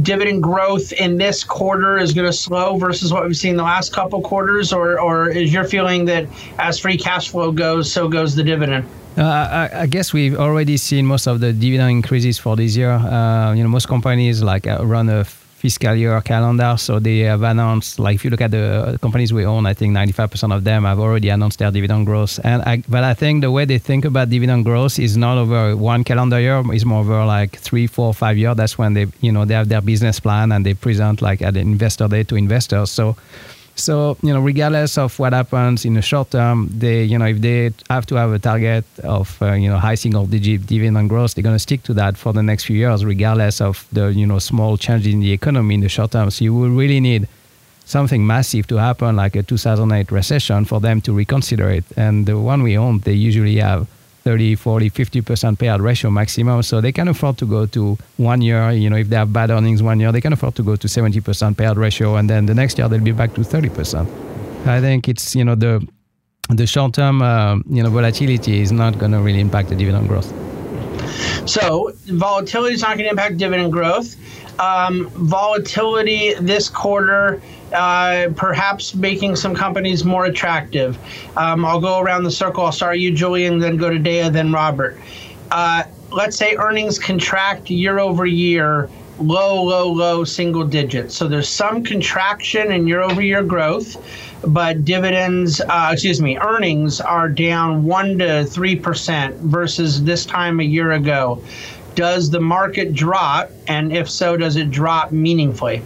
dividend growth in this quarter is going to slow versus what we've seen the last couple quarters, or, or is your feeling that as free cash flow goes, so goes the dividend? Uh, I, I, guess we've already seen most of the dividend increases for this year. Uh, you know, most companies like uh, run a fiscal year calendar, so they have announced. Like, if you look at the companies we own, I think 95% of them have already announced their dividend growth. And I, but I think the way they think about dividend growth is not over one calendar year; it's more over like three, four, five years. That's when they, you know, they have their business plan and they present like at the investor day to investors. So so, you know, regardless of what happens in the short term, they, you know, if they have to have a target of, uh, you know, high single digit dividend growth, they're going to stick to that for the next few years, regardless of the, you know, small change in the economy in the short term. So you will really need something massive to happen, like a 2008 recession, for them to reconsider it. And the one we own, they usually have 30, 40, 50% payout ratio maximum. So they can afford to go to one year, you know, if they have bad earnings one year, they can afford to go to 70% payout ratio. And then the next year, they'll be back to 30%. I think it's, you know, the, the short term, uh, you know, volatility is not going to really impact the dividend growth. So volatility is not going to impact dividend growth. Um, volatility this quarter uh, perhaps making some companies more attractive. Um, I'll go around the circle. I'll start you, Julian, then go to Dea, then Robert. Uh, let's say earnings contract year over year, low, low, low single digits. So there's some contraction in year over year growth, but dividends, uh, excuse me, earnings are down 1% to 3% versus this time a year ago. Does the market drop? And if so, does it drop meaningfully?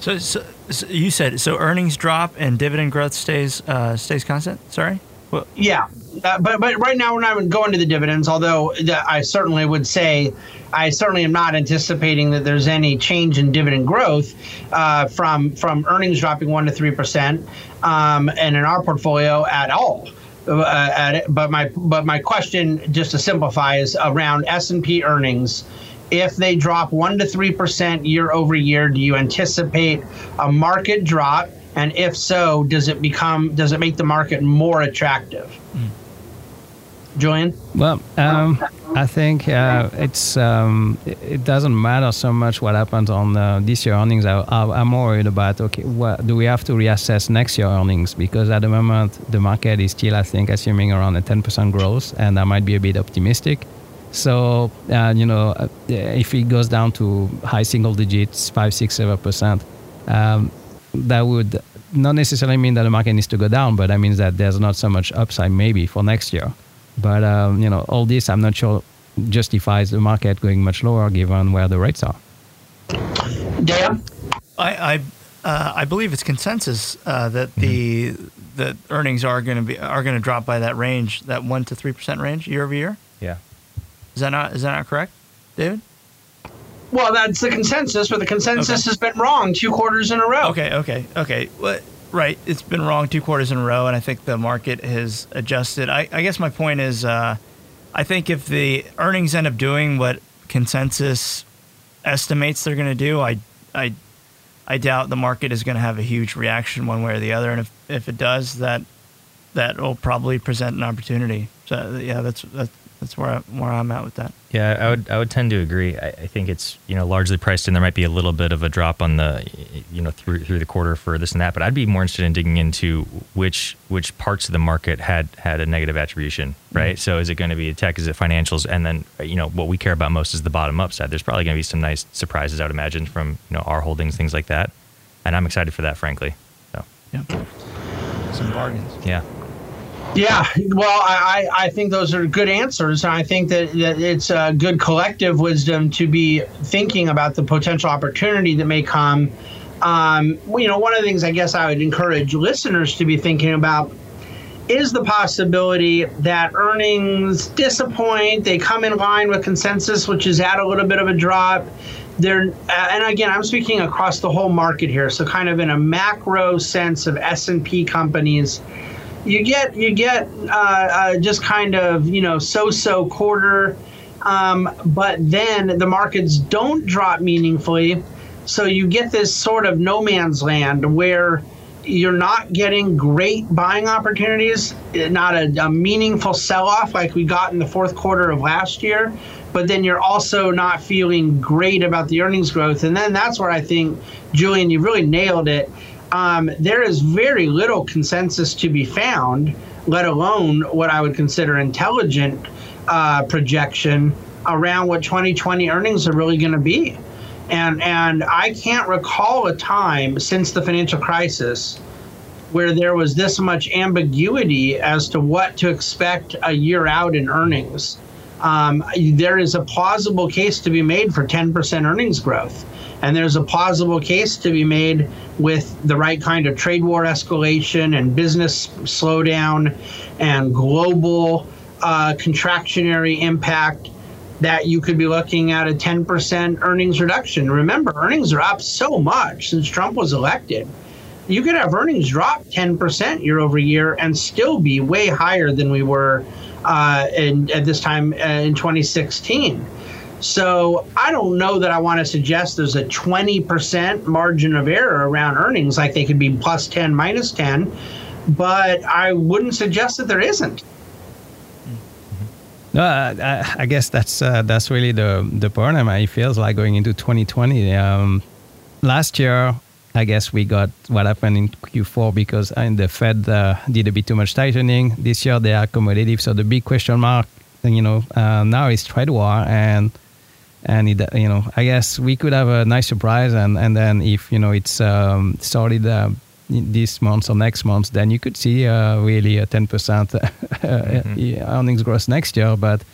So, so, so, you said so earnings drop and dividend growth stays uh, stays constant. Sorry. Well, yeah, uh, but but right now we're not even going to the dividends. Although I certainly would say, I certainly am not anticipating that there's any change in dividend growth uh, from from earnings dropping one to three percent, um, and in our portfolio at all. Uh, at it. But my but my question, just to simplify, is around S and P earnings if they drop 1 to 3% year over year, do you anticipate a market drop? And if so, does it become does it make the market more attractive? Mm. Julian? Well, um, I think uh, it's um, it doesn't matter so much what happens on uh, this year earnings. I, am more worried about okay, what do we have to reassess next year earnings because at the moment the market is still, I think, assuming around a 10% growth, and I might be a bit optimistic. So uh, you know, uh, if it goes down to high single digits, five, six, seven percent, um, that would not necessarily mean that the market needs to go down, but that means that there's not so much upside maybe for next year. But um, you know, all this I'm not sure justifies the market going much lower given where the rates are. Dan? I I, uh, I believe it's consensus uh, that the the earnings are going to be are going to drop by that range, that one to three percent range year over year. Yeah. Is that not is that not correct, David? Well, that's the consensus, but the consensus Okay. has been wrong two quarters in a row. Okay, okay, okay. Well, right. It's been wrong two quarters in a row, and I think the market has adjusted. I, I guess my point is, uh, I think if the earnings end up doing what consensus estimates they're going to do, I, I, I doubt the market is going to have a huge reaction one way or the other. And if, if it does, that that will probably present an opportunity. So yeah, that's that's that's where I, where I'm at with that. Yeah, I would I would tend to agree. I, I think it's you know largely priced in. There might be a little bit of a drop on the you know through through the quarter for this and that, but I'd be more interested in digging into which which parts of the market had had a negative attribution, mm-hmm. right? So is it going to be tech? Is it financials? And then you know what we care about most is the bottom upside. There's probably going to be some nice surprises I would imagine from you know our holdings, things like that, and I'm excited for that, frankly. So Yeah, some bargains. yeah, Yeah, well, I, I think those are good answers. And I think that, that it's a good collective wisdom to be thinking about the potential opportunity that may come. Um, you know, one of the things I guess I would encourage listeners to be thinking about is the possibility that earnings disappoint, they come in line with consensus, which is at a little bit of a drop. They're, uh, and again, I'm speaking across the whole market here, so kind of in a macro sense of S&P companies you get you get uh, uh, just kind of you know so-so quarter, um, but then the markets don't drop meaningfully, so you get this sort of no man's land where you're not getting great buying opportunities, not a, a meaningful sell-off like we got in the fourth quarter of last year, but then you're also not feeling great about the earnings growth, and then that's where I think Julian, you really nailed it um, there is very little consensus to be found, let alone what I would consider intelligent uh, projection around what 2020 earnings are really going to be. And and I can't recall a time since the financial crisis where there was this much ambiguity as to what to expect a year out in earnings. Um, there is a plausible case to be made for 10% earnings growth. And there's a plausible case to be made with the right kind of trade war escalation and business slowdown and global uh, contractionary impact that you could be looking at a 10% earnings reduction. Remember, earnings are up so much since Trump was elected. You could have earnings drop 10% year over year and still be way higher than we were uh, in, at this time uh, in 2016. So I don't know that I want to suggest there's a 20% margin of error around earnings, like they could be plus 10, minus 10, but I wouldn't suggest that there isn't. No, I, I- guess that's uh, that's really the the problem. It feels like going into 2020. Um, last year, I guess we got what happened in Q4 because uh, the Fed uh, did a bit too much tightening. This year they are accommodative. So the big question mark, you know, uh, now is trade war and and it, you know, I guess we could have a nice surprise and and then if you know it's um, started. Uh, this month or next month, then you could see uh, really a 10% earnings growth next year. But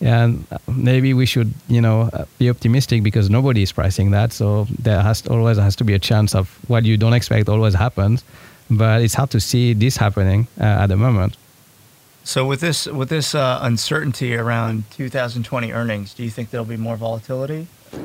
yeah, maybe we should, you know, uh, be optimistic because nobody is pricing that. So there has to, always has to be a chance of what you don't expect always happens. But it's hard to see this happening uh, at the moment. So with this with this uh, uncertainty around 2020 earnings, do you think there'll be more volatility? Uh,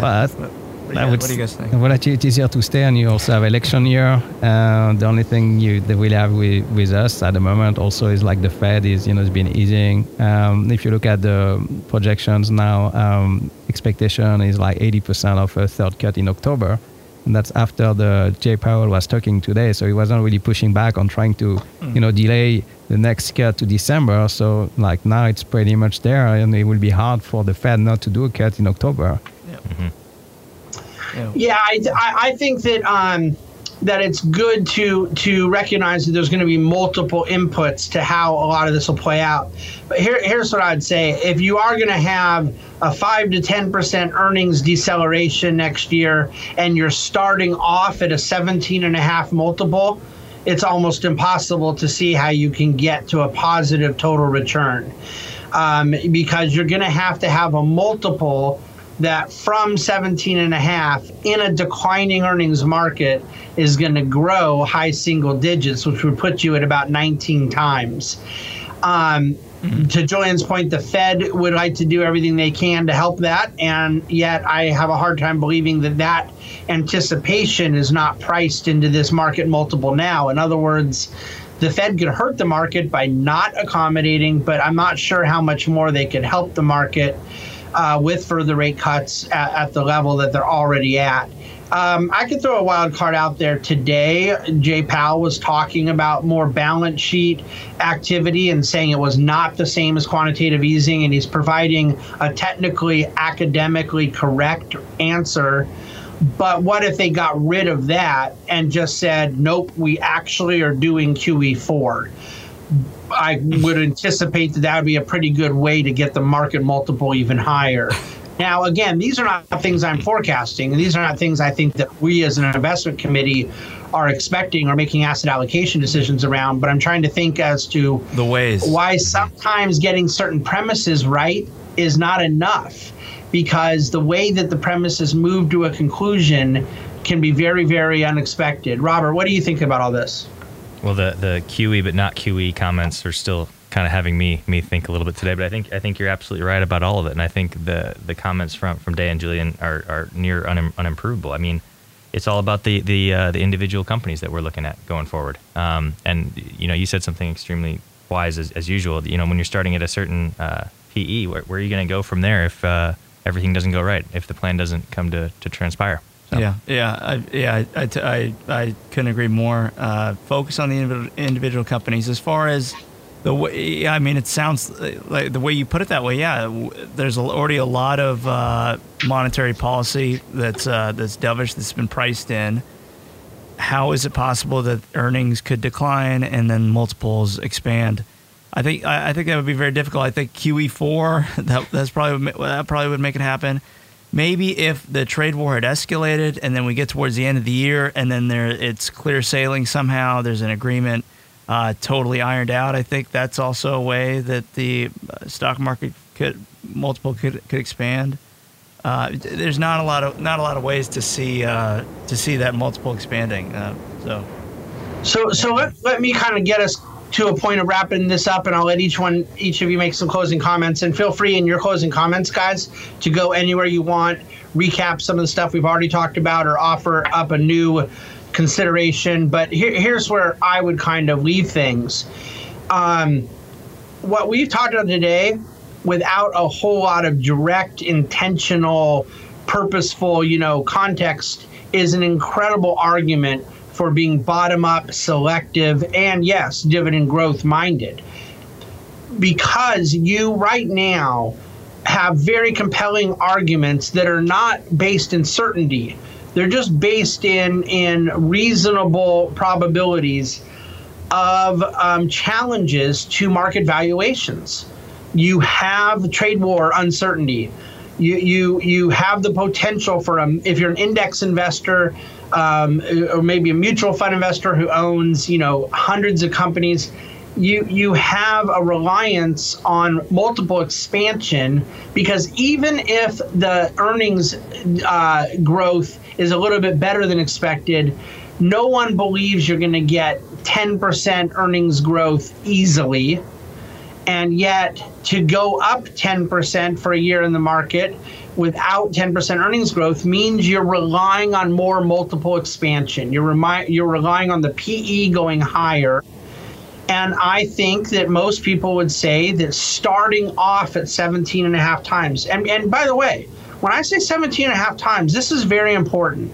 Well, what, what, do you, would what do you guys think? Volatility is here to stay, and you also have election year. Uh, the only thing you that we have with, with us at the moment also is like the Fed is you know has been easing. Um, if you look at the projections now, um, expectation is like 80% of a third cut in October, and that's after the Jay Powell was talking today. So he wasn't really pushing back on trying to you know delay the next cut to December. So like now it's pretty much there, and it will be hard for the Fed not to do a cut in October. Yeah. Yeah, I, I, I think that um, that it's good to to recognize that there's going to be multiple inputs to how a lot of this will play out. But here, here's what I'd say: if you are going to have a five to ten percent earnings deceleration next year, and you're starting off at a 17 and a half multiple, it's almost impossible to see how you can get to a positive total return um, because you're going to have to have a multiple that from 17 and a half in a declining earnings market is going to grow high single digits, which would put you at about 19 times. Um, To Julian's point, the Fed would like to do everything they can to help that, and yet I have a hard time believing that that anticipation is not priced into this market multiple now. In other words, the Fed could hurt the market by not accommodating, but I'm not sure how much more they could help the market uh, with further rate cuts at, at, the level that they're already at. Um, I could throw a wild card out there today. Jay Powell was talking about more balance sheet activity and saying it was not the same as quantitative easing, and he's providing a technically, academically correct answer. But what if they got rid of that and just said, nope, we actually are doing QE4? I would anticipate that that would be a pretty good way to get the market multiple even higher. Now, again, these are not things I'm forecasting. These are not things I think that we as an investment committee are expecting or making asset allocation decisions around. But I'm trying to think as to the ways why sometimes getting certain premises right is not enough because the way that the premises move to a conclusion can be very, very unexpected. Robert, what do you think about all this? Well, the the QE but not QE comments are still kind of having me me think a little bit today. But I think I think you're absolutely right about all of it, and I think the the comments from from Dea and Julian are, are near un, unimprovable. I mean, it's all about the the uh, the individual companies that we're looking at going forward. Um, and you know, you said something extremely wise as, as usual. You know, when you're starting at a certain uh, PE, where, where, are you going to go from there if uh, everything doesn't go right? If the plan doesn't come to, to transpire? So. Yeah, yeah, I, yeah. I, I, I, couldn't agree more. Uh, focus on the individual companies. As far as the way, I mean, it sounds like the way you put it that way. Yeah, there's already a lot of uh, monetary policy that's uh, that's dovish that's been priced in. How is it possible that earnings could decline and then multiples expand? I think I, I think that would be very difficult. I think QE four that that's probably that probably would make it happen maybe if the trade war had escalated and then we get towards the end of the year and then there it's clear sailing somehow there's an agreement uh, totally ironed out. I think that's also a way that the uh, stock market could multiple could, could expand. Uh, there's not a lot of not a lot of ways to see uh, to see that multiple expanding uh, so. So so let, let me kind of get us to a point of wrapping this up, and I'll let each one, each of you, make some closing comments. And feel free in your closing comments, guys, to go anywhere you want, recap some of the stuff we've already talked about, or offer up a new consideration. But here, here's where I would kind of leave things. Um, what we've talked about today, without a whole lot of direct, intentional, purposeful, you know, context, is an incredible argument for being bottom up, selective, and yes, dividend growth minded. Because you right now have very compelling arguments that are not based in certainty. They're just based in in reasonable probabilities of um, challenges to market valuations. You have trade war uncertainty. You you you have the potential for a if you're an index investor um, or maybe a mutual fund investor who owns, you know, hundreds of companies, you you have a reliance on multiple expansion because even if the earnings uh, growth is a little bit better than expected, no one believes you're going to get 10% earnings growth easily. And yet, to go up 10% for a year in the market without 10% earnings growth means you're relying on more multiple expansion. You're, remi- you're relying on the PE going higher. And I think that most people would say that starting off at 17 and a half times, and, and by the way, when I say 17 and a half times, this is very important.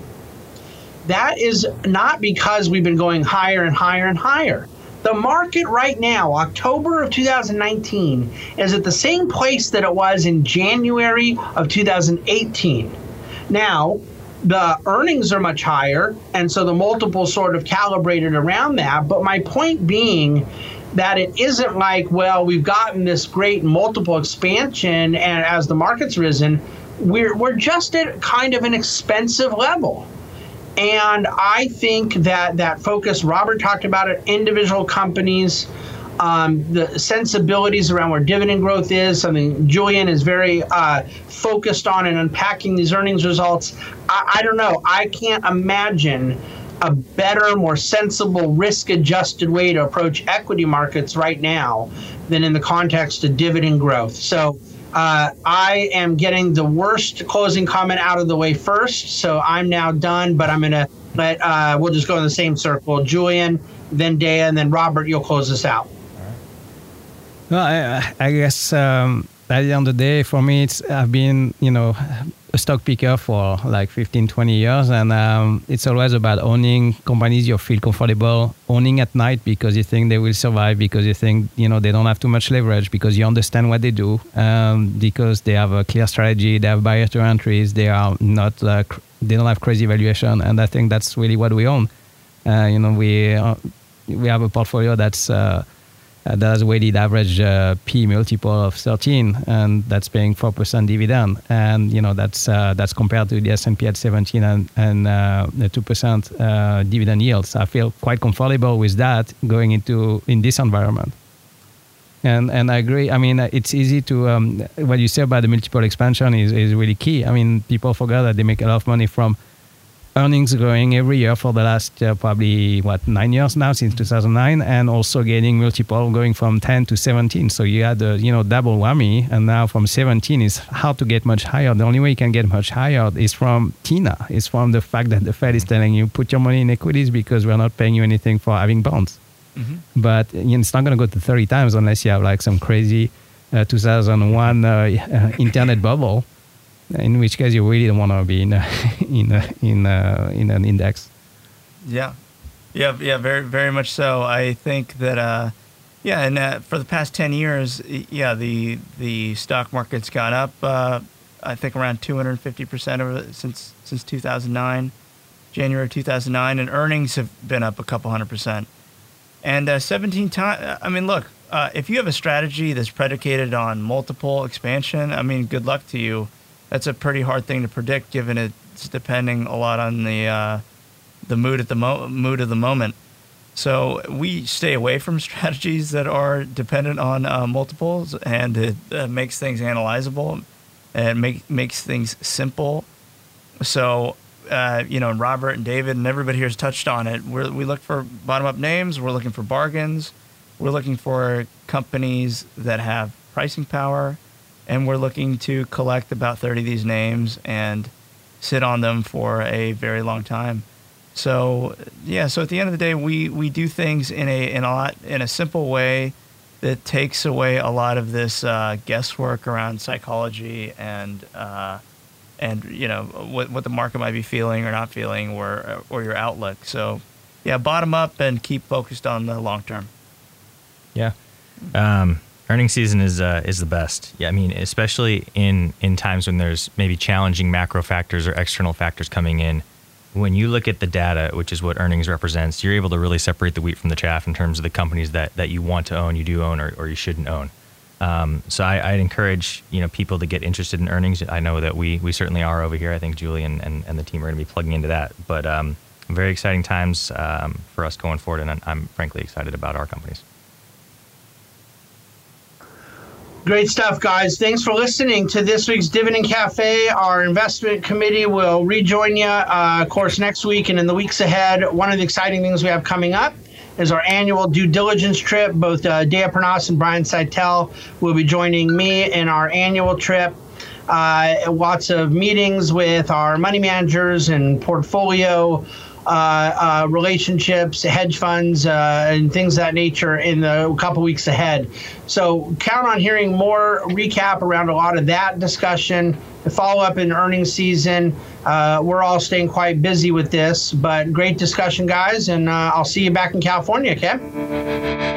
That is not because we've been going higher and higher and higher. The market right now, October of 2019, is at the same place that it was in January of 2018. Now, the earnings are much higher, and so the multiple sort of calibrated around that. But my point being that it isn't like, well, we've gotten this great multiple expansion, and as the market's risen, we're we're just at kind of an expensive level. And I think that that focus, Robert talked about it, individual companies, um, the sensibilities around where dividend growth is, something Julian is very uh, focused on and unpacking these earnings results. I, I don't know. I can't imagine a better, more sensible, risk adjusted way to approach equity markets right now than in the context of dividend growth. So uh, I am getting the worst closing comment out of the way first, so I'm now done. But I'm gonna let uh, we'll just go in the same circle. Julian, then Dea, and then Robert. You'll close us out. Well, I, I guess um, at the end of the day, for me, it's I've been you know a stock picker for like 15, 20 years, and um, it's always about owning companies you feel comfortable owning at night because you think they will survive, because you think you know they don't have too much leverage, because you understand what they do, um, because they have a clear strategy, they have barrier to entries, they are not uh, cr- they don't have crazy valuation, and I think that's really what we own. Uh, you know, we uh, we have a portfolio that's uh, that has a weighted average uh, P multiple of 13, and that's paying 4% dividend. And you know that's uh, that's compared to the S&P at 17 and and uh, the 2% uh, dividend yields. I feel quite comfortable with that going into in this environment. And and I agree. I mean, it's easy to um, what you say about the multiple expansion is is really key. I mean, people forget that they make a lot of money from earnings growing every year for the last uh, probably what nine years now since 2009 and also getting multiple going from 10 to 17 so you had the you know double whammy and now from 17 is hard to get much higher. The only way you can get much higher is from TINA is from the fact that the fed is telling you put your money in equities because we're not paying you anything for having bonds. Mhm. but you know, it's not going to go to 30 times unless you have like some crazy uh, 2001 uh, uh, internet bubble in which case you really don't want to be in a, in a, in a, in an index. Yeah, yeah, yeah, very, very much so. I think that, uh, yeah, and uh, for the past ten years, yeah, the the stock market's gone up. Uh, I think around two hundred fifty percent over since since two thousand nine, January two thousand nine, and earnings have been up a couple hundred percent. And uh, seventeen times. I mean, look, uh, if you have a strategy that's predicated on multiple expansion, I mean, good luck to you. That's a pretty hard thing to predict, given it's depending a lot on the uh, the mood at the mo- mood of the moment. So we stay away from strategies that are dependent on uh, multiples, and it uh, makes things analyzable, and make makes things simple. So uh, you know, Robert and David and everybody here has touched on it. We're, we look for bottom up names. We're looking for bargains. We're looking for companies that have pricing power, and we're looking to collect about 30 of these names and sit on them for a very long time. So yeah, so at the end of the day, we, we do things in a in a lot in a simple way that takes away a lot of this uh, guesswork around psychology and uh, and you know what what the market might be feeling or not feeling or or your outlook. So yeah, bottom up and keep focused on the long term. Yeah. Um, earning season is uh, is the best. Yeah, I mean, especially in in times when there's maybe challenging macro factors or external factors coming in. When you look at the data, which is what earnings represents, you're able to really separate the wheat from the chaff in terms of the companies that, that you want to own, you do own, or, or you shouldn't own. Um, so I, I'd encourage you know people to get interested in earnings. I know that we we certainly are over here. I think Julian, and the team are going to be plugging into that. But um, very exciting times um, for us going forward, and I'm frankly excited about our companies. Great stuff, guys. Thanks for listening to this week's Dividend Cafe. Our investment committee will rejoin you, uh, of course, next week and in the weeks ahead. One of the exciting things we have coming up is our annual due diligence trip. Both uh, Dea Pernas and Brian Szytel will be joining me in our annual trip. Uh, lots of meetings with our money managers and portfolio uh, uh, relationships, hedge funds, uh, and things of that nature in the couple weeks ahead. So count on hearing more recap around a lot of that discussion. The follow up in earnings season. Uh, we're all staying quite busy with this, but great discussion, guys, and I'll see you back in California, okay?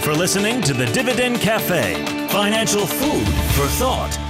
For listening to the Dividend Cafe, financial food for thought.